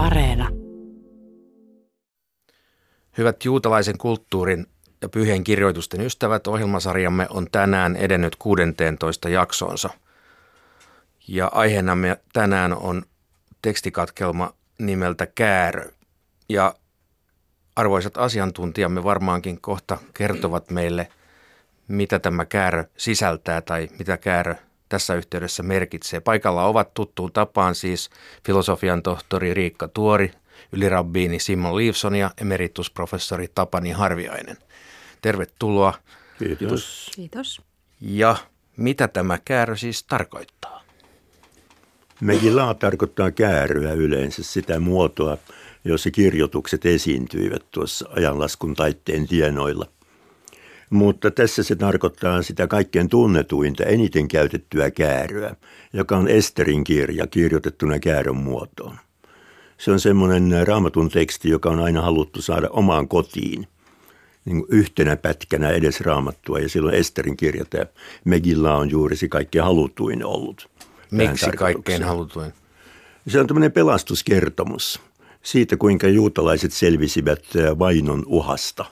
Areena. Hyvät juutalaisen kulttuurin ja pyhien kirjoitusten ystävät, ohjelmasarjamme on tänään edennyt 16 jaksoonsa. Ja aiheenamme tänään on tekstikatkelma nimeltä Käärö. Ja arvoisat asiantuntijamme varmaankin kohta kertovat meille, mitä tämä käärö sisältää tai mitä käärö tässä yhteydessä merkitsee. Paikalla ovat tuttuun tapaan siis filosofian tohtori Riikka Tuori, ylirabbiini Simon Liivson ja emeritusprofessori Tapani Harviainen. Tervetuloa. Kiitos. Kiitos. Ja mitä tämä käärö siis tarkoittaa? Megillaa tarkoittaa kääröä yleensä sitä muotoa, jossa kirjoitukset esiintyivät tuossa ajanlaskun taitteen tienoilla. Mutta tässä se tarkoittaa sitä kaikkein tunnetuinta, eniten käytettyä kääröä, joka on Esterin kirja kirjoitettuna käärön muotoon. Se on semmoinen raamatun teksti, joka on aina haluttu saada omaan kotiin – niin yhtenä pätkänä edes raamattua. Ja silloin Esterin kirja, tämä Megilla on juuri se kaikkein halutuin ollut. Miksi kaikkein halutuin? Se on tämmöinen pelastuskertomus siitä, kuinka juutalaiset selvisivät vainon uhasta.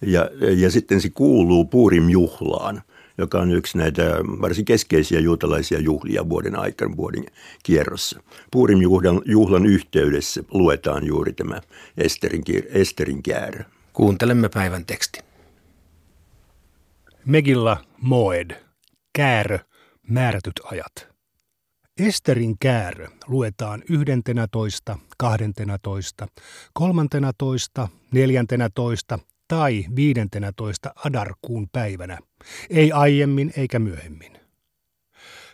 Ja, ja sitten se kuuluu Puurim juhlaan, joka on yksi näitä varsin keskeisiä juutalaisia juhlia vuoden aikana, vuoden kierrossa. Puurim juhlan, juhlan yhteydessä luetaan juuri tämä Esterin, Esterin käärö. Kuuntelemme päivän tekstin. Megilla Moed, käärö, määrätyt ajat. Esterin käärö luetaan yhdentenä toista, kahdentena toista, kolmantena toista, neljäntenä toista tai viidentenä toista Adarkuun päivänä, ei aiemmin eikä myöhemmin.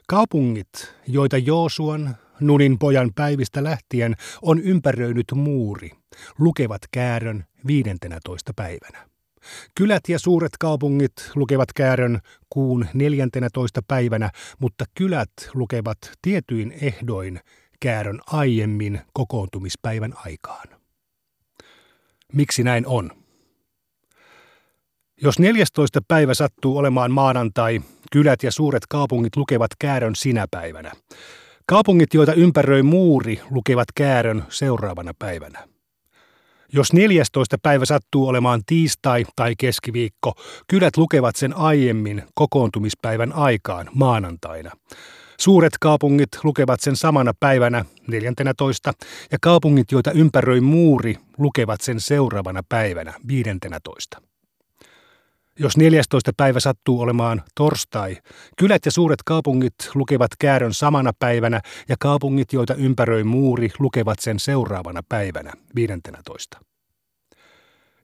Kaupungit, joita Joosuan, Nunin pojan päivistä lähtien on ympäröinyt muuri, lukevat käärön 15. päivänä. Kylät ja suuret kaupungit lukevat käärön kuun 14. päivänä, mutta kylät lukevat tietyin ehdoin käärön aiemmin kokoontumispäivän aikaan. Miksi näin on? Jos 14. päivä sattuu olemaan maanantai, kylät ja suuret kaupungit lukevat käärön sinä päivänä. Kaupungit, joita ympäröi muuri, lukevat käärön seuraavana päivänä. Jos 14. päivä sattuu olemaan tiistai tai keskiviikko, kylät lukevat sen aiemmin kokoontumispäivän aikaan maanantaina. Suuret kaupungit lukevat sen samana päivänä 14. ja kaupungit, joita ympäröi muuri, lukevat sen seuraavana päivänä 15. Jos 14. päivä sattuu olemaan torstai, kylät ja suuret kaupungit lukevat käärön samana päivänä ja kaupungit, joita ympäröi muuri, lukevat sen seuraavana päivänä, 15.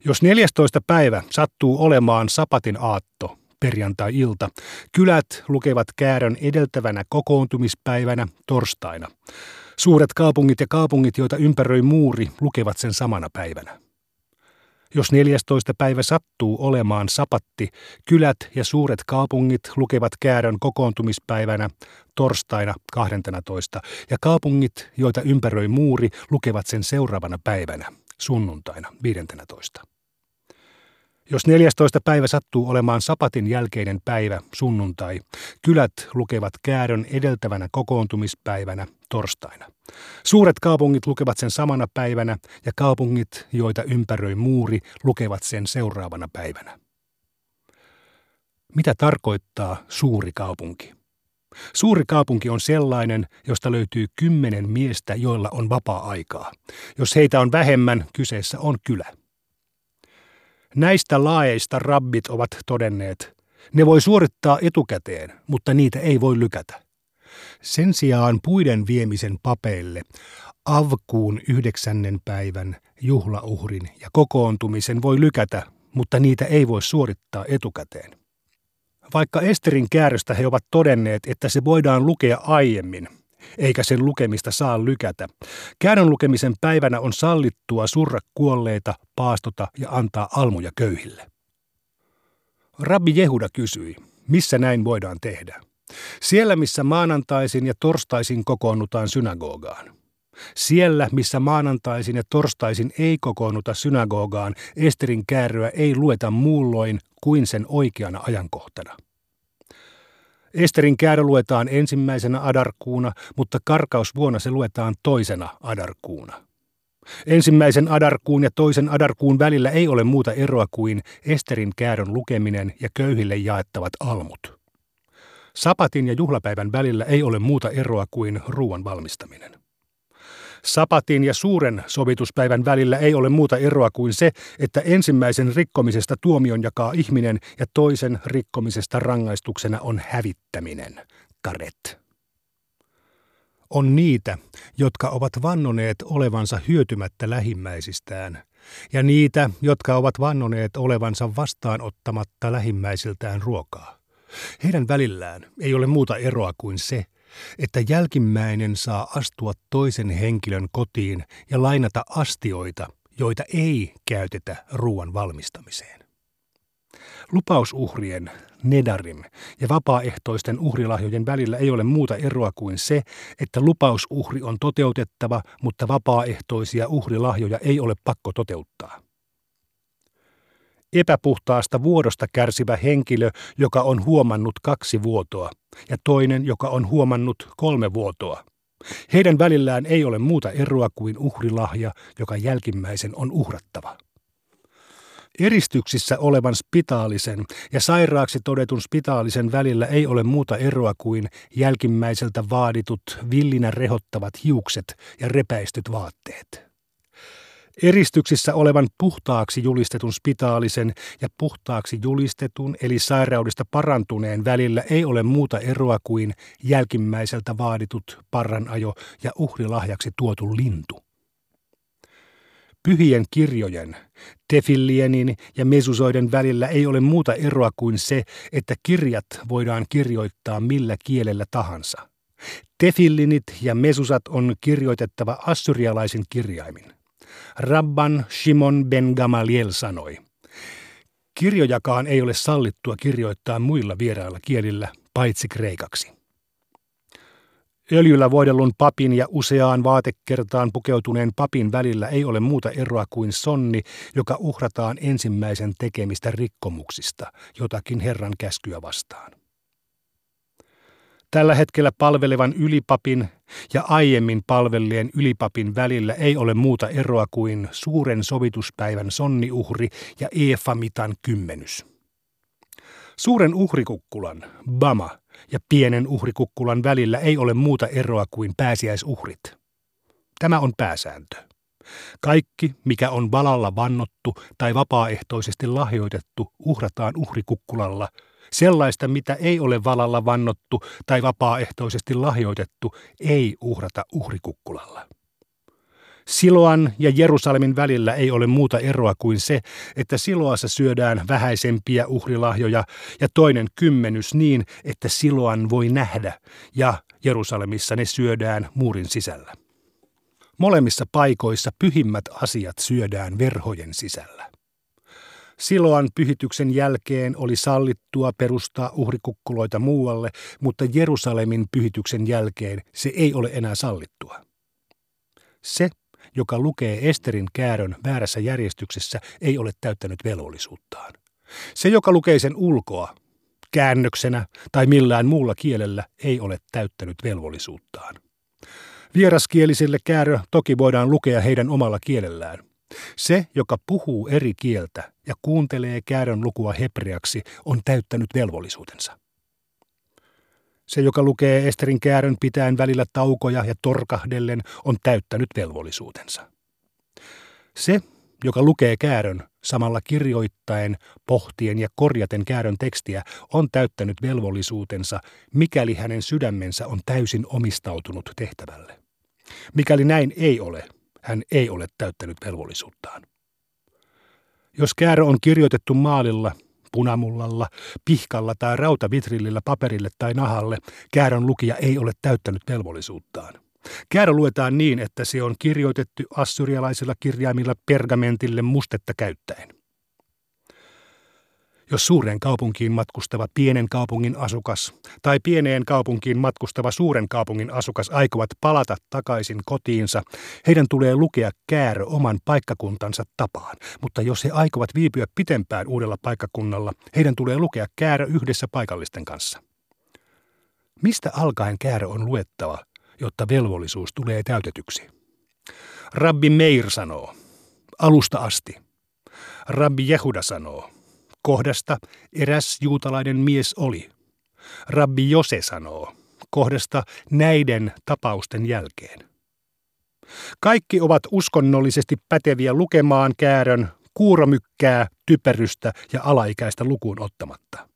Jos 14. päivä sattuu olemaan sapatin aatto, perjantai-ilta, kylät lukevat käärön edeltävänä kokoontumispäivänä, torstaina. Suuret kaupungit ja kaupungit, joita ympäröi muuri, lukevat sen samana päivänä. Jos 14. päivä sattuu olemaan sapatti, kylät ja suuret kaupungit lukevat käärön kokoontumispäivänä torstaina 12. ja kaupungit, joita ympäröi muuri, lukevat sen seuraavana päivänä sunnuntaina 15. Jos 14. päivä sattuu olemaan sapatin jälkeinen päivä, sunnuntai, kylät lukevat käärön edeltävänä kokoontumispäivänä, torstaina. Suuret kaupungit lukevat sen samana päivänä ja kaupungit, joita ympäröi muuri, lukevat sen seuraavana päivänä. Mitä tarkoittaa suuri kaupunki? Suuri kaupunki on sellainen, josta löytyy kymmenen miestä, joilla on vapaa-aikaa. Jos heitä on vähemmän, kyseessä on kylä. Näistä laeista rabbit ovat todenneet, ne voi suorittaa etukäteen, mutta niitä ei voi lykätä. Sen sijaan puiden viemisen papeille, avkuun yhdeksännen päivän, juhlauhrin ja kokoontumisen voi lykätä, mutta niitä ei voi suorittaa etukäteen. Vaikka Esterin kääröstä he ovat todenneet, että se voidaan lukea aiemmin, eikä sen lukemista saa lykätä. Käännön lukemisen päivänä on sallittua surra kuolleita, paastota ja antaa almuja köyhille. Rabbi Jehuda kysyi, missä näin voidaan tehdä? Siellä, missä maanantaisin ja torstaisin kokoonnutaan synagogaan. Siellä, missä maanantaisin ja torstaisin ei kokoonnuta synagogaan, Esterin kääröä ei lueta muulloin kuin sen oikeana ajankohtana. Esterin käärö luetaan ensimmäisenä adarkuuna, mutta karkausvuonna se luetaan toisena adarkuuna. Ensimmäisen adarkuun ja toisen adarkuun välillä ei ole muuta eroa kuin Esterin käärön lukeminen ja köyhille jaettavat almut. Sapatin ja juhlapäivän välillä ei ole muuta eroa kuin ruoan valmistaminen. Sapatin ja suuren sovituspäivän välillä ei ole muuta eroa kuin se, että ensimmäisen rikkomisesta tuomion jakaa ihminen ja toisen rikkomisesta rangaistuksena on hävittäminen, karet. On niitä, jotka ovat vannoneet olevansa hyötymättä lähimmäisistään, ja niitä, jotka ovat vannoneet olevansa vastaanottamatta lähimmäisiltään ruokaa. Heidän välillään ei ole muuta eroa kuin se, että jälkimmäinen saa astua toisen henkilön kotiin ja lainata astioita, joita ei käytetä ruoan valmistamiseen. Lupausuhrien, nedarim ja vapaaehtoisten uhrilahjojen välillä ei ole muuta eroa kuin se, että lupausuhri on toteutettava, mutta vapaaehtoisia uhrilahjoja ei ole pakko toteuttaa epäpuhtaasta vuodosta kärsivä henkilö, joka on huomannut kaksi vuotoa, ja toinen, joka on huomannut kolme vuotoa. Heidän välillään ei ole muuta eroa kuin uhrilahja, joka jälkimmäisen on uhrattava. Eristyksissä olevan spitaalisen ja sairaaksi todetun spitaalisen välillä ei ole muuta eroa kuin jälkimmäiseltä vaaditut villinä rehottavat hiukset ja repäistyt vaatteet. Eristyksissä olevan puhtaaksi julistetun spitaalisen ja puhtaaksi julistetun eli sairaudesta parantuneen välillä ei ole muuta eroa kuin jälkimmäiseltä vaaditut parranajo ja uhrilahjaksi tuotu lintu. Pyhien kirjojen, tefillienin ja mesusoiden välillä ei ole muuta eroa kuin se, että kirjat voidaan kirjoittaa millä kielellä tahansa. Tefillinit ja mesusat on kirjoitettava assyrialaisin kirjaimin. Rabban Shimon ben Gamaliel sanoi. Kirjojakaan ei ole sallittua kirjoittaa muilla vierailla kielillä, paitsi kreikaksi. Öljyllä voidellun papin ja useaan vaatekertaan pukeutuneen papin välillä ei ole muuta eroa kuin sonni, joka uhrataan ensimmäisen tekemistä rikkomuksista, jotakin Herran käskyä vastaan. Tällä hetkellä palvelevan ylipapin ja aiemmin palvelleen ylipapin välillä ei ole muuta eroa kuin suuren sovituspäivän sonniuhri ja Eefamitan kymmenys. Suuren uhrikukkulan, Bama, ja pienen uhrikukkulan välillä ei ole muuta eroa kuin pääsiäisuhrit. Tämä on pääsääntö. Kaikki, mikä on valalla vannottu tai vapaaehtoisesti lahjoitettu, uhrataan uhrikukkulalla – Sellaista, mitä ei ole valalla vannottu tai vapaaehtoisesti lahjoitettu, ei uhrata uhrikukkulalla. Siloan ja Jerusalemin välillä ei ole muuta eroa kuin se, että Siloassa syödään vähäisempiä uhrilahjoja ja toinen kymmenys niin, että Siloan voi nähdä ja Jerusalemissa ne syödään muurin sisällä. Molemmissa paikoissa pyhimmät asiat syödään verhojen sisällä. Siloan pyhityksen jälkeen oli sallittua perustaa uhrikukkuloita muualle, mutta Jerusalemin pyhityksen jälkeen se ei ole enää sallittua. Se, joka lukee Esterin käärön väärässä järjestyksessä, ei ole täyttänyt velvollisuuttaan. Se, joka lukee sen ulkoa, käännöksenä tai millään muulla kielellä, ei ole täyttänyt velvollisuuttaan. Vieraskielisille käärö toki voidaan lukea heidän omalla kielellään, se, joka puhuu eri kieltä ja kuuntelee käärön lukua hebreaksi, on täyttänyt velvollisuutensa. Se, joka lukee Esterin käärön pitäen välillä taukoja ja torkahdellen, on täyttänyt velvollisuutensa. Se, joka lukee käärön samalla kirjoittaen, pohtien ja korjaten käärön tekstiä, on täyttänyt velvollisuutensa, mikäli hänen sydämensä on täysin omistautunut tehtävälle. Mikäli näin ei ole, hän ei ole täyttänyt velvollisuuttaan. Jos käärö on kirjoitettu maalilla, punamullalla, pihkalla tai rautavitrillillä paperille tai nahalle, käärön lukija ei ole täyttänyt velvollisuuttaan. Käärö luetaan niin, että se on kirjoitettu assyrialaisilla kirjaimilla pergamentille mustetta käyttäen. Jos suureen kaupunkiin matkustava pienen kaupungin asukas tai pieneen kaupunkiin matkustava suuren kaupungin asukas aikovat palata takaisin kotiinsa, heidän tulee lukea käärö oman paikkakuntansa tapaan. Mutta jos he aikovat viipyä pitempään uudella paikkakunnalla, heidän tulee lukea käärö yhdessä paikallisten kanssa. Mistä alkaen käärö on luettava, jotta velvollisuus tulee täytetyksi? Rabbi Meir sanoo, alusta asti. Rabbi Jehuda sanoo, kohdasta eräs juutalainen mies oli. Rabbi Jose sanoo, kohdasta näiden tapausten jälkeen. Kaikki ovat uskonnollisesti päteviä lukemaan käärön kuuromykkää, typerystä ja alaikäistä lukuun ottamatta.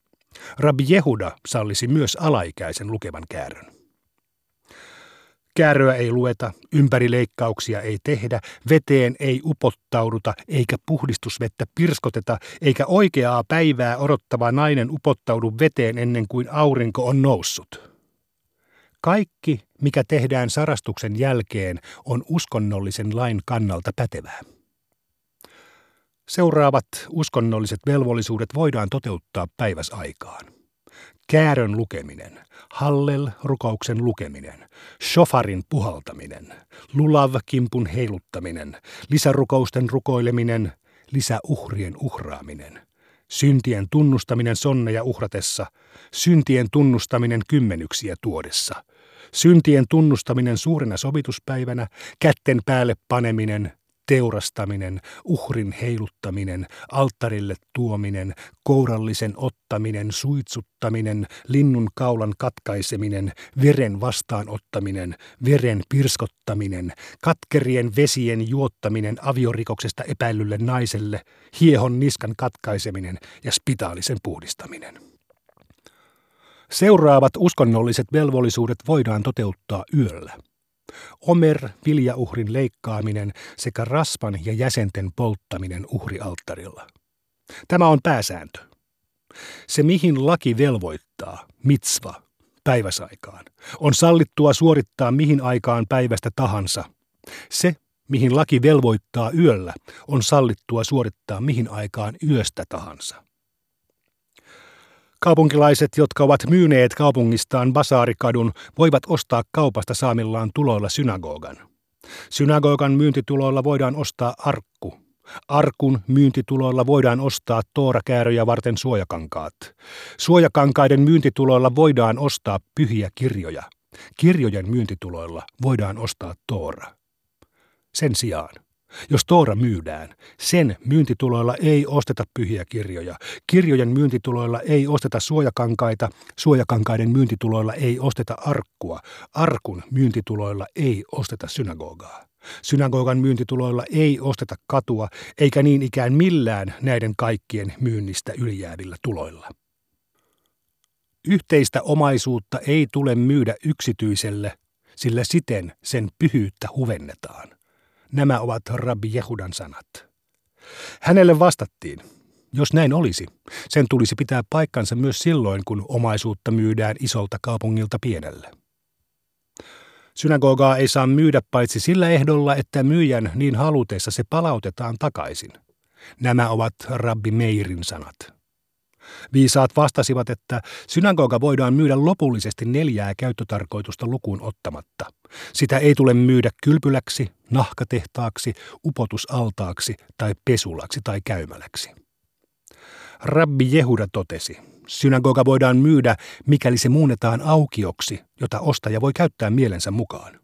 Rabbi Jehuda sallisi myös alaikäisen lukevan käärön. Kääröä ei lueta, ympärileikkauksia ei tehdä, veteen ei upottauduta, eikä puhdistusvettä pirskoteta, eikä oikeaa päivää odottava nainen upottaudu veteen ennen kuin aurinko on noussut. Kaikki, mikä tehdään sarastuksen jälkeen, on uskonnollisen lain kannalta pätevää. Seuraavat uskonnolliset velvollisuudet voidaan toteuttaa päiväsaikaan. Käärön lukeminen, hallel rukouksen lukeminen, shofarin puhaltaminen, lulav-kimpun heiluttaminen, lisärukousten rukoileminen, lisäuhrien uhraaminen, syntien tunnustaminen sonneja uhratessa, syntien tunnustaminen kymmenyksiä tuodessa, syntien tunnustaminen suurena sovituspäivänä, kätten päälle paneminen, teurastaminen, uhrin heiluttaminen, alttarille tuominen, kourallisen ottaminen, suitsuttaminen, linnun kaulan katkaiseminen, veren vastaanottaminen, veren pirskottaminen, katkerien vesien juottaminen aviorikoksesta epäilylle naiselle, hiehon niskan katkaiseminen ja spitaalisen puhdistaminen. Seuraavat uskonnolliset velvollisuudet voidaan toteuttaa yöllä. Omer, viljauhrin leikkaaminen sekä rasvan ja jäsenten polttaminen uhrialttarilla. Tämä on pääsääntö. Se, mihin laki velvoittaa, mitsva, päiväsaikaan, on sallittua suorittaa mihin aikaan päivästä tahansa. Se, mihin laki velvoittaa yöllä, on sallittua suorittaa mihin aikaan yöstä tahansa. Kaupunkilaiset, jotka ovat myyneet kaupungistaan Basaarikadun, voivat ostaa kaupasta saamillaan tuloilla synagogan. Synagogan myyntituloilla voidaan ostaa arkku. Arkun myyntituloilla voidaan ostaa toorakääröjä varten suojakankaat. Suojakankaiden myyntituloilla voidaan ostaa pyhiä kirjoja. Kirjojen myyntituloilla voidaan ostaa toora. Sen sijaan jos Toora myydään, sen myyntituloilla ei osteta pyhiä kirjoja. Kirjojen myyntituloilla ei osteta suojakankaita, suojakankaiden myyntituloilla ei osteta arkkua. Arkun myyntituloilla ei osteta synagogaa. Synagogan myyntituloilla ei osteta katua, eikä niin ikään millään näiden kaikkien myynnistä ylijäävillä tuloilla. Yhteistä omaisuutta ei tule myydä yksityiselle, sillä siten sen pyhyyttä huvennetaan. Nämä ovat Rabbi Jehudan sanat. Hänelle vastattiin, jos näin olisi, sen tulisi pitää paikkansa myös silloin, kun omaisuutta myydään isolta kaupungilta pienelle. Synagogaa ei saa myydä paitsi sillä ehdolla, että myyjän niin halutessa se palautetaan takaisin. Nämä ovat Rabbi Meirin sanat. Viisaat vastasivat, että synagoga voidaan myydä lopullisesti neljää käyttötarkoitusta lukuun ottamatta. Sitä ei tule myydä kylpyläksi, nahkatehtaaksi, upotusaltaaksi tai pesulaksi tai käymäläksi. Rabbi Jehuda totesi, synagoga voidaan myydä, mikäli se muunnetaan aukioksi, jota ostaja voi käyttää mielensä mukaan.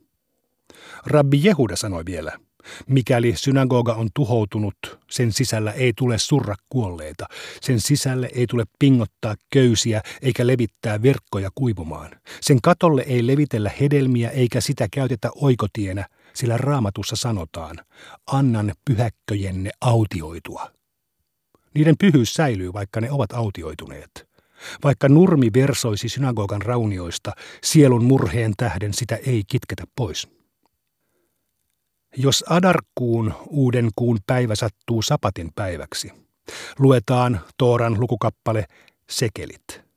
Rabbi Jehuda sanoi vielä, Mikäli synagoga on tuhoutunut, sen sisällä ei tule surra kuolleita. Sen sisälle ei tule pingottaa köysiä eikä levittää verkkoja kuivumaan. Sen katolle ei levitellä hedelmiä eikä sitä käytetä oikotienä, sillä raamatussa sanotaan, annan pyhäkköjenne autioitua. Niiden pyhyys säilyy, vaikka ne ovat autioituneet. Vaikka nurmi versoisi synagogan raunioista, sielun murheen tähden sitä ei kitketä pois. Jos Adarkuun uuden kuun päivä sattuu sapatin päiväksi, luetaan Tooran lukukappale Sekelit.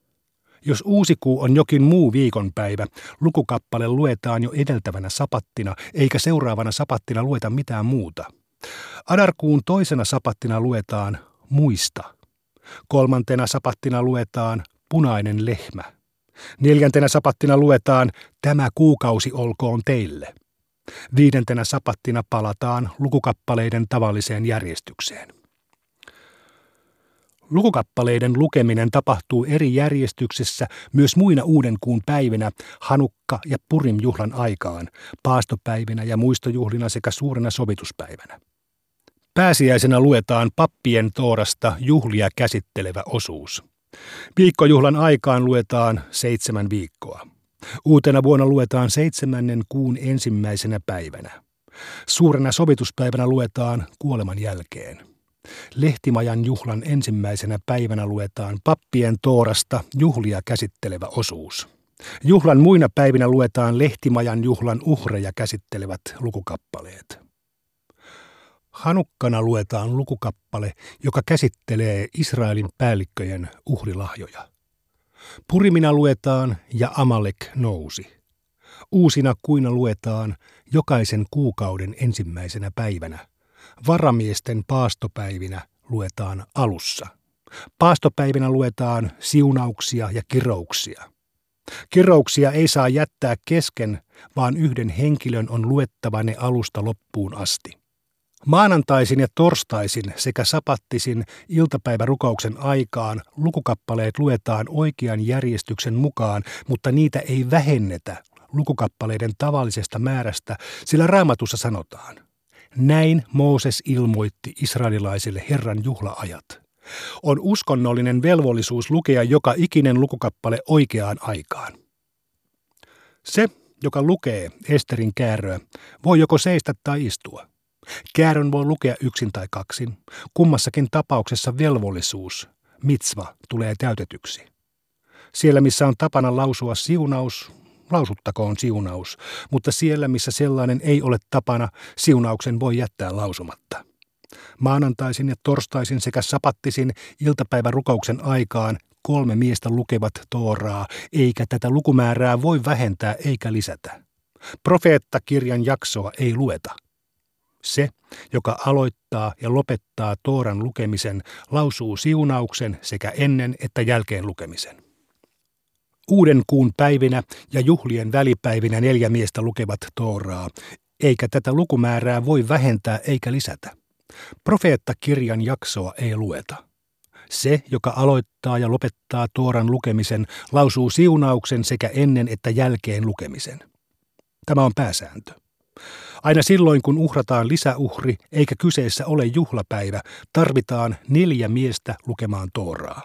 Jos uusi kuu on jokin muu viikonpäivä, lukukappale luetaan jo edeltävänä sapattina, eikä seuraavana sapattina lueta mitään muuta. Adarkuun toisena sapattina luetaan muista. Kolmantena sapattina luetaan punainen lehmä. Neljäntenä sapattina luetaan tämä kuukausi olkoon teille. Viidentenä sapattina palataan lukukappaleiden tavalliseen järjestykseen. Lukukappaleiden lukeminen tapahtuu eri järjestyksessä myös muina uuden kuun päivinä, Hanukka- ja Purim-juhlan aikaan, paastopäivinä ja muistojuhlina sekä suurena sovituspäivänä. Pääsiäisenä luetaan pappien toorasta juhlia käsittelevä osuus. Viikkojuhlan aikaan luetaan seitsemän viikkoa. Uutena vuonna luetaan seitsemännen kuun ensimmäisenä päivänä. Suurena sovituspäivänä luetaan kuoleman jälkeen. Lehtimajan juhlan ensimmäisenä päivänä luetaan pappien toorasta juhlia käsittelevä osuus. Juhlan muina päivinä luetaan Lehtimajan juhlan uhreja käsittelevät lukukappaleet. Hanukkana luetaan lukukappale, joka käsittelee Israelin päällikköjen uhrilahjoja. Purimina luetaan ja Amalek nousi. Uusina kuina luetaan jokaisen kuukauden ensimmäisenä päivänä. Varamiesten paastopäivinä luetaan alussa. Paastopäivinä luetaan siunauksia ja kirouksia. Kirouksia ei saa jättää kesken, vaan yhden henkilön on luettava ne alusta loppuun asti. Maanantaisin ja torstaisin sekä sapattisin iltapäivärukouksen aikaan lukukappaleet luetaan oikean järjestyksen mukaan, mutta niitä ei vähennetä lukukappaleiden tavallisesta määrästä, sillä raamatussa sanotaan, näin Mooses ilmoitti israelilaisille Herran juhlaajat. On uskonnollinen velvollisuus lukea joka ikinen lukukappale oikeaan aikaan. Se, joka lukee Esterin kääröä, voi joko seistä tai istua. Käärön voi lukea yksin tai kaksin. Kummassakin tapauksessa velvollisuus, mitsva, tulee täytetyksi. Siellä, missä on tapana lausua siunaus, lausuttakoon siunaus, mutta siellä, missä sellainen ei ole tapana, siunauksen voi jättää lausumatta. Maanantaisin ja torstaisin sekä sapattisin iltapäivän rukouksen aikaan kolme miestä lukevat Tooraa, eikä tätä lukumäärää voi vähentää eikä lisätä. Profeettakirjan jaksoa ei lueta. Se, joka aloittaa ja lopettaa Tooran lukemisen, lausuu siunauksen sekä ennen että jälkeen lukemisen. Uuden kuun päivinä ja juhlien välipäivinä neljä miestä lukevat Tooraa, eikä tätä lukumäärää voi vähentää eikä lisätä. Profeettakirjan jaksoa ei lueta. Se, joka aloittaa ja lopettaa Tooran lukemisen, lausuu siunauksen sekä ennen että jälkeen lukemisen. Tämä on pääsääntö. Aina silloin, kun uhrataan lisäuhri eikä kyseessä ole juhlapäivä, tarvitaan neljä miestä lukemaan Tooraa.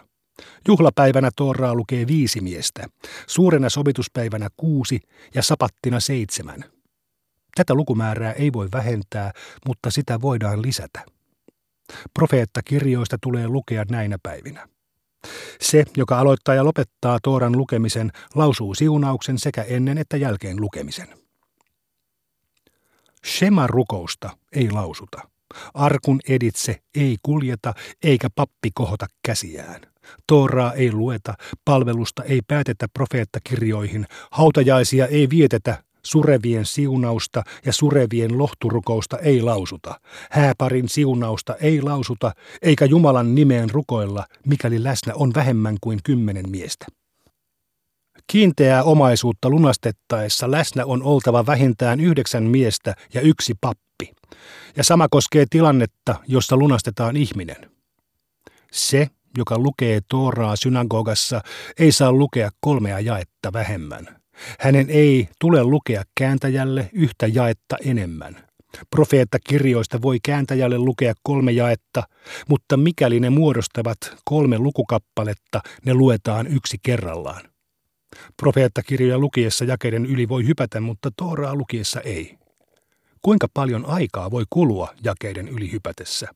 Juhlapäivänä Tooraa lukee viisi miestä, suurena sovituspäivänä kuusi ja sapattina seitsemän. Tätä lukumäärää ei voi vähentää, mutta sitä voidaan lisätä. Profeettakirjoista tulee lukea näinä päivinä. Se, joka aloittaa ja lopettaa Tooran lukemisen, lausuu siunauksen sekä ennen että jälkeen lukemisen. Shema-rukousta ei lausuta. Arkun editse ei kuljeta eikä pappi kohota käsiään. Tooraa ei lueta, palvelusta ei päätetä profeettakirjoihin, hautajaisia ei vietetä, surevien siunausta ja surevien lohturukousta ei lausuta, hääparin siunausta ei lausuta, eikä Jumalan nimeen rukoilla, mikäli läsnä on vähemmän kuin kymmenen miestä. Kiinteää omaisuutta lunastettaessa läsnä on oltava vähintään yhdeksän miestä ja yksi pappi. Ja sama koskee tilannetta, jossa lunastetaan ihminen. Se, joka lukee Tooraa synagogassa, ei saa lukea kolmea jaetta vähemmän. Hänen ei tule lukea kääntäjälle yhtä jaetta enemmän. Profeettakirjoista voi kääntäjälle lukea kolme jaetta, mutta mikäli ne muodostavat kolme lukukappaletta, ne luetaan yksi kerrallaan. Profeettakirjoja lukiessa jakeiden yli voi hypätä, mutta Tooraa lukiessa ei. Kuinka paljon aikaa voi kulua jakeiden yli hypätessä?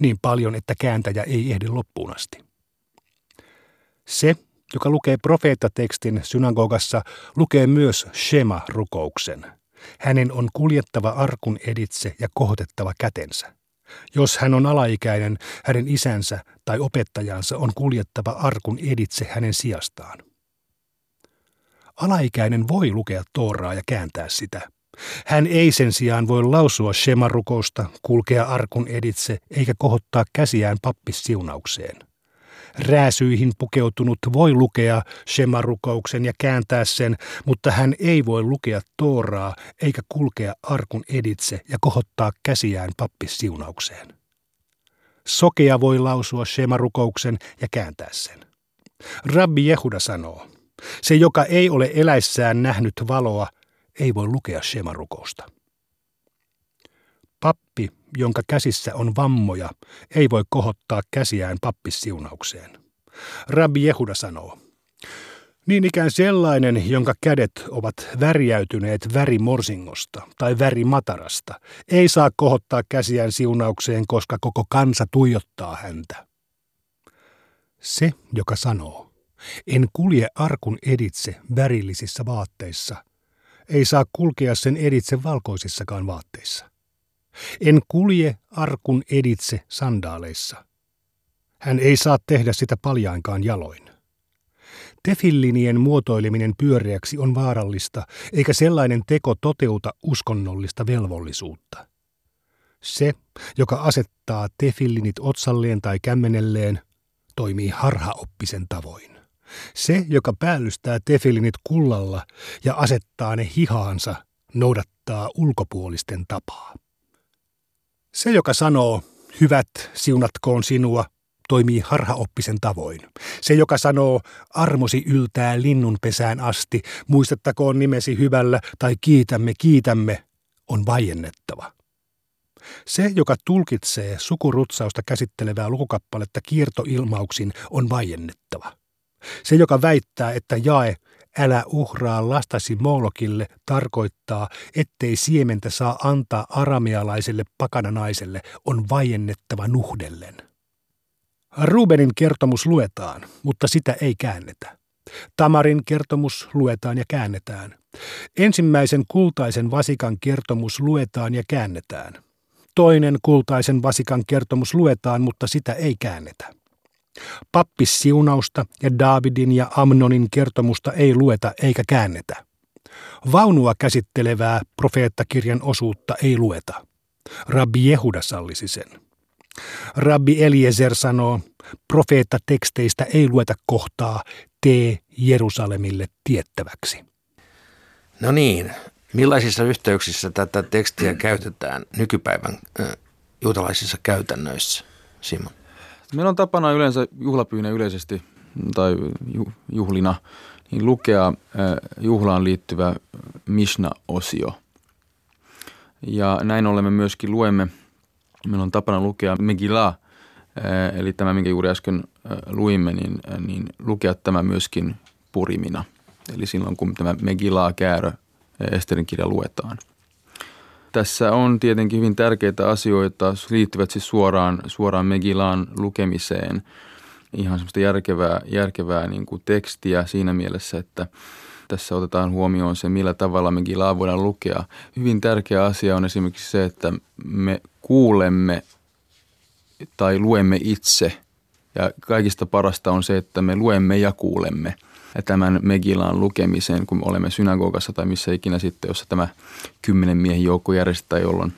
Niin paljon, että kääntäjä ei ehdi loppuun asti. Se, joka lukee profeettatekstin synagogassa, lukee myös Shema-rukouksen. Hänen on kuljettava arkun editse ja kohotettava kätensä. Jos hän on alaikäinen, hänen isänsä tai opettajansa on kuljettava arkun editse hänen sijastaan. Alaikäinen voi lukea Tooraa ja kääntää sitä. Hän ei sen sijaan voi lausua Shema-rukousta, kulkea arkun editse eikä kohottaa käsiään pappissiunaukseen. Rääsyihin pukeutunut voi lukea Shema-rukouksen ja kääntää sen, mutta hän ei voi lukea Tooraa eikä kulkea arkun editse ja kohottaa käsiään pappissiunaukseen. Sokea voi lausua Shema-rukouksen ja kääntää sen. Rabbi Jehuda sanoo, se joka ei ole eläissään nähnyt valoa, ei voi lukea Shema-rukousta. Pappi, jonka käsissä on vammoja, ei voi kohottaa käsiään pappissiunaukseen. Rabbi Jehuda sanoo, niin ikään sellainen, jonka kädet ovat värjäytyneet värimorsingosta tai värimatarasta, ei saa kohottaa käsiään siunaukseen, koska koko kansa tuijottaa häntä. Se, joka sanoo, en kulje arkun editse värillisissä vaatteissa, ei saa kulkea sen editse valkoisissakaan vaatteissa. En kulje arkun editse sandaaleissa. Hän ei saa tehdä sitä paljainkaan jaloin. Tefillinien muotoileminen pyöreäksi on vaarallista, eikä sellainen teko toteuta uskonnollista velvollisuutta. Se, joka asettaa tefillinit otsalleen tai kämmenelleen, toimii harhaoppisen tavoin. Se, joka päällystää tefillinit kullalla ja asettaa ne hihaansa, noudattaa ulkopuolisten tapaa. Se, joka sanoo, hyvät siunatkoon sinua, toimii harhaoppisen tavoin. Se, joka sanoo, armosi yltää linnunpesään asti, muistettakoon nimesi hyvällä tai kiitämme, kiitämme, on vaiennettava. Se, joka tulkitsee sukurutsausta käsittelevää lukukappaletta kiertoilmauksin, on vaiennettava. Se, joka väittää, että jae älä uhraa lastasi Moolokille tarkoittaa, ettei siementä saa antaa aramealaiselle pakananaiselle, on vaiennettava nuhdellen. Rubenin kertomus luetaan, mutta sitä ei käännetä. Tamarin kertomus luetaan ja käännetään. Ensimmäisen kultaisen vasikan kertomus luetaan ja käännetään. Toinen kultaisen vasikan kertomus luetaan, mutta sitä ei käännetä. Pappissiunausta ja Davidin ja Amnonin kertomusta ei lueta eikä käännetä. Vaunua käsittelevää profeettakirjan osuutta ei lueta. Rabbi Jehuda sallisi sen. Rabbi Eliezer sanoo, profeettateksteistä ei lueta kohtaa, tee Jerusalemille tiettäväksi. No niin, millaisissa yhteyksissä tätä tekstiä käytetään nykypäivän juutalaisissa käytännöissä, Simon? Meillä on tapana yleensä juhlapyynä yleisesti tai juhlina niin lukea juhlaan liittyvä Mishna-osio. Ja näin olemme myöskin luemme, meillä on tapana lukea Megillah, eli tämä, minkä juuri äsken luimme, niin, niin lukea tämä myöskin purimina. Eli silloin, kun tämä Megillah käärö Esterin kirja luetaan – tässä on tietenkin hyvin tärkeitä asioita, liittyvät siis suoraan, suoraan Megilaan lukemiseen. Ihan semmoista järkevää, järkevää niin kuin tekstiä siinä mielessä, että tässä otetaan huomioon se, millä tavalla Megilaa voidaan lukea. Hyvin tärkeä asia on esimerkiksi se, että me kuulemme tai luemme itse. Ja kaikista parasta on se, että me luemme ja kuulemme – tämän Megilaan lukemiseen, kun olemme synagogassa tai missä ikinä sitten, jossa tämä kymmenen miehen joukko järjestetään, jolloin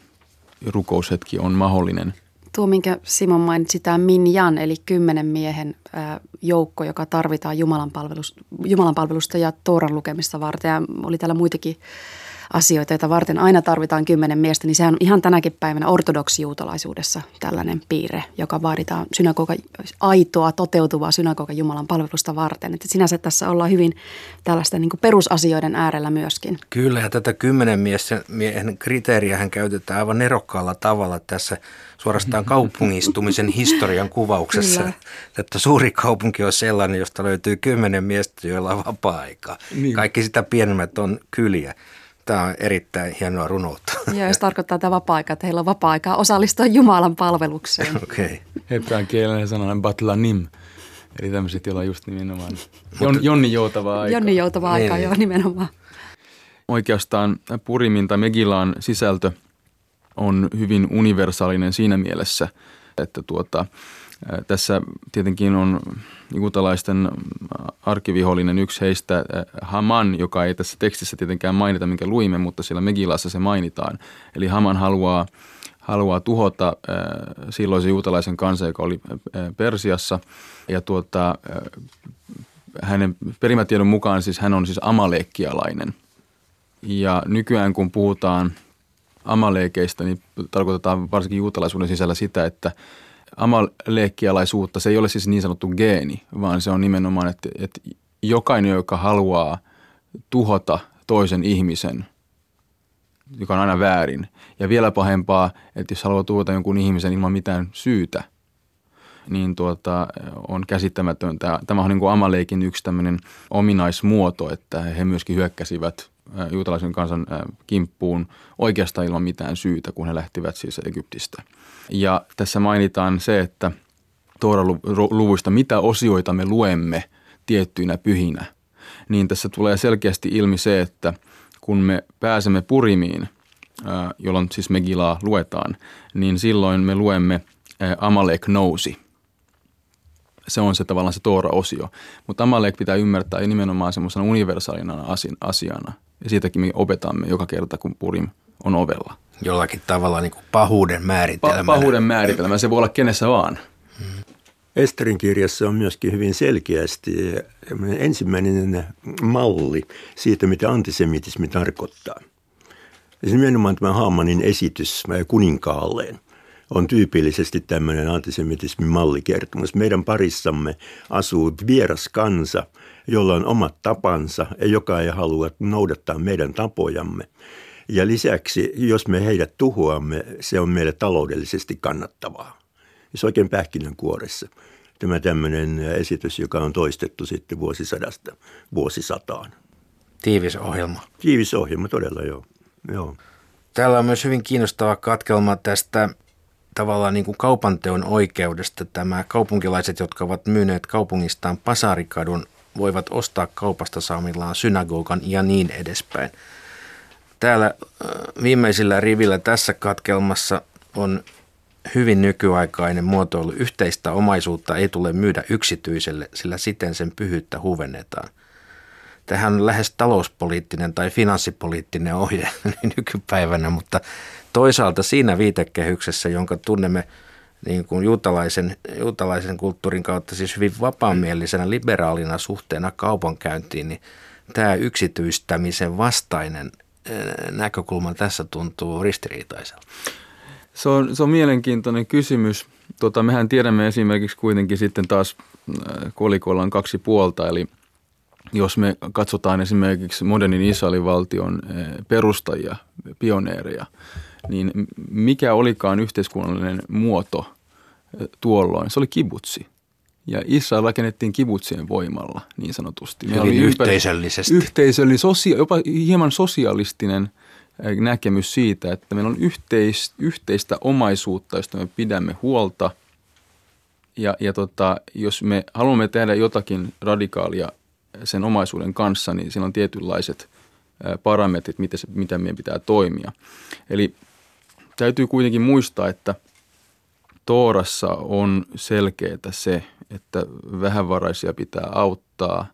rukoushetki on mahdollinen. Tuo, minkä Simon mainitsi, tämä Minjan, eli kymmenen miehen joukko, joka tarvitaan Jumalan, palvelusta, Jumalan palvelusta ja Tooran lukemista varten. Ja oli täällä muitakin asioita, joita varten aina tarvitaan kymmenen miestä, niin sehän on ihan tänäkin päivänä ortodoksijuutalaisuudessa tällainen piirre, joka vaaditaan synagoga, aitoa, toteutuvaa synagogan Jumalan palvelusta varten. Että sinänsä tässä ollaan hyvin tällaista niin perusasioiden äärellä myöskin. Kyllä, ja tätä kymmenen miehen kriteeriä käytetään aivan nerokkaalla tavalla tässä suorastaan kaupungistumisen historian kuvauksessa. Kyllä. Että suuri kaupunki on sellainen, josta löytyy kymmenen miestä, joilla on vapaa-aikaa. Niin. Kaikki sitä pienemmät on kyliä. Tämä on erittäin hienoa runoutta. Joo, jos tarkoittaa tämä vapaa-aika, että heillä on vapaa-aikaa osallistua Jumalan palvelukseen. Okei. Okay. Hebrean kielinen sanana batlanim. Eli tämmöiset, joilla on just nimenomaan Jon, Jonni joutavaa aikaa. Jonni joutavaa aikaa, niin. joo nimenomaan. Oikeastaan Purimin tai Megilaan sisältö on hyvin universaalinen siinä mielessä, että tuota, tässä tietenkin on juutalaisten arkivihollinen yksi heistä Haman, joka ei tässä tekstissä tietenkään mainita, minkä luimme, mutta siellä Megilassa se mainitaan. Eli Haman haluaa, haluaa tuhota silloisen juutalaisen kansan, joka oli Persiassa. Ja tuota, hänen perimätiedon mukaan siis hän on siis amalekkialainen. Ja nykyään kun puhutaan amalekeista, niin tarkoitetaan varsinkin juutalaisuuden sisällä sitä, että amaleekkialaisuutta, se ei ole siis niin sanottu geeni, vaan se on nimenomaan, että, että jokainen, joka haluaa tuhota toisen ihmisen, joka on aina väärin, ja vielä pahempaa, että jos haluaa tuhota jonkun ihmisen ilman mitään syytä, niin tuota, on käsittämätöntä. Tämä on niin kuin Amaleikin yksi tämmöinen ominaismuoto, että he myöskin hyökkäsivät juutalaisen kansan kimppuun oikeastaan ilman mitään syytä, kun he lähtivät siis Egyptistä. Ja tässä mainitaan se, että Tooran-luvuista, mitä osioita me luemme tiettyinä pyhinä, niin tässä tulee selkeästi ilmi se, että kun me pääsemme Purimiin, jolloin siis Megilaa luetaan, niin silloin me luemme Amalek nousi. Se on se tavallaan se Toora-osio. Mutta Amalek pitää ymmärtää nimenomaan semmoisena universaalina asiana. Ja siitäkin me opetamme joka kerta, kun Purim on ovella. Jollakin tavalla niin kuin pahuuden määritelmä. Pa- pahuuden määritelmä, se voi olla kenessä vaan. Hmm. Esterin kirjassa on myöskin hyvin selkeästi ensimmäinen malli siitä, mitä antisemitismi tarkoittaa. Ja nimenomaan tämä Haamanin esitys kuninkaalleen on tyypillisesti tämmöinen antisemitismin mallikertomus. Meidän parissamme asuu vieras kansa, jolla on omat tapansa ja joka ei halua noudattaa meidän tapojamme. Ja lisäksi, jos me heidät tuhoamme, se on meille taloudellisesti kannattavaa. Se oikein pähkinänkuoressa. Tämä tämmöinen esitys, joka on toistettu sitten vuosisadasta vuosisataan. Tiivis ohjelma. Tiivis ohjelma, todella joo. joo. Täällä on myös hyvin kiinnostava katkelma tästä tavallaan niin kuin kaupanteon oikeudesta. Tämä kaupunkilaiset, jotka ovat myyneet kaupungistaan Pasarikadun, voivat ostaa kaupasta saamillaan synagogan ja niin edespäin. Täällä viimeisillä rivillä tässä katkelmassa on hyvin nykyaikainen muotoilu. Yhteistä omaisuutta ei tule myydä yksityiselle, sillä siten sen pyhyyttä huvennetaan. Tähän on lähes talouspoliittinen tai finanssipoliittinen ohje nykypäivänä, mutta toisaalta siinä viitekehyksessä, jonka tunnemme niin kuin juutalaisen, juutalaisen kulttuurin kautta siis hyvin vapaamielisenä liberaalina suhteena kaupankäyntiin, niin tämä yksityistämisen vastainen näkökulma tässä tuntuu ristiriitaiselta. Se on, se on mielenkiintoinen kysymys. Tota, mehän tiedämme esimerkiksi kuitenkin sitten taas kolikolla on kaksi puolta, eli jos me katsotaan esimerkiksi modernin Israelin valtion perustajia, pioneereja, niin mikä olikaan yhteiskunnallinen muoto tuolloin? Se oli kibutsi. Ja Israel rakennettiin kibutsien voimalla niin sanotusti. Meillä oli yhteisöllisesti. Yhteisöllinen, sosia, jopa hieman sosialistinen näkemys siitä, että meillä on yhteis, yhteistä omaisuutta, josta me pidämme huolta. Ja, ja tota, jos me haluamme tehdä jotakin radikaalia sen omaisuuden kanssa, niin siinä on tietynlaiset parametrit, miten, se, miten meidän pitää toimia. Eli täytyy kuitenkin muistaa, että Toorassa on selkeää se, että vähävaraisia pitää auttaa.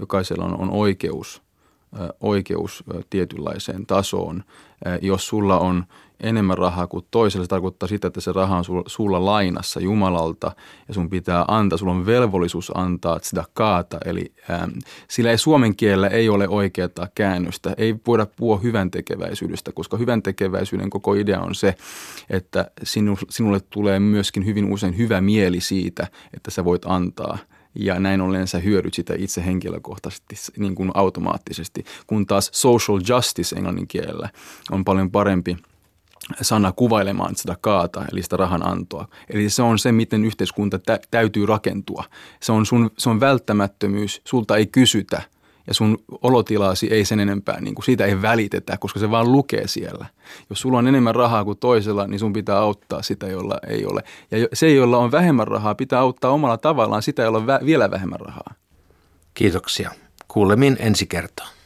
Jokaisella on, on oikeus, oikeus tietynlaiseen tasoon. Jos sulla on enemmän rahaa kuin toisella. Se tarkoittaa sitä, että se raha on sulla lainassa Jumalalta ja sun pitää antaa, sulla on velvollisuus antaa sitä kaata. Eli ähm, sillä ei suomen kielellä ei ole oikeaa käännöstä. Ei voida puhua hyvän tekeväisyydestä, koska hyvän tekeväisyyden koko idea on se, että sinu, sinulle tulee myöskin hyvin usein hyvä mieli siitä, että sä voit antaa – ja näin ollen sä hyödyt sitä itse henkilökohtaisesti niin kuin automaattisesti, kun taas social justice englannin kielellä on paljon parempi – sana kuvailemaan sitä kaata, eli sitä rahan antoa. Eli se on se, miten yhteiskunta tä- täytyy rakentua. Se on, sun, se on välttämättömyys, sulta ei kysytä ja sun olotilasi ei sen enempää, niin kuin siitä ei välitetä, koska se vaan lukee siellä. Jos sulla on enemmän rahaa kuin toisella, niin sun pitää auttaa sitä, jolla ei ole. Ja se, jolla on vähemmän rahaa, pitää auttaa omalla tavallaan sitä, jolla on vä- vielä vähemmän rahaa. Kiitoksia. Kuulemin ensi kertaa.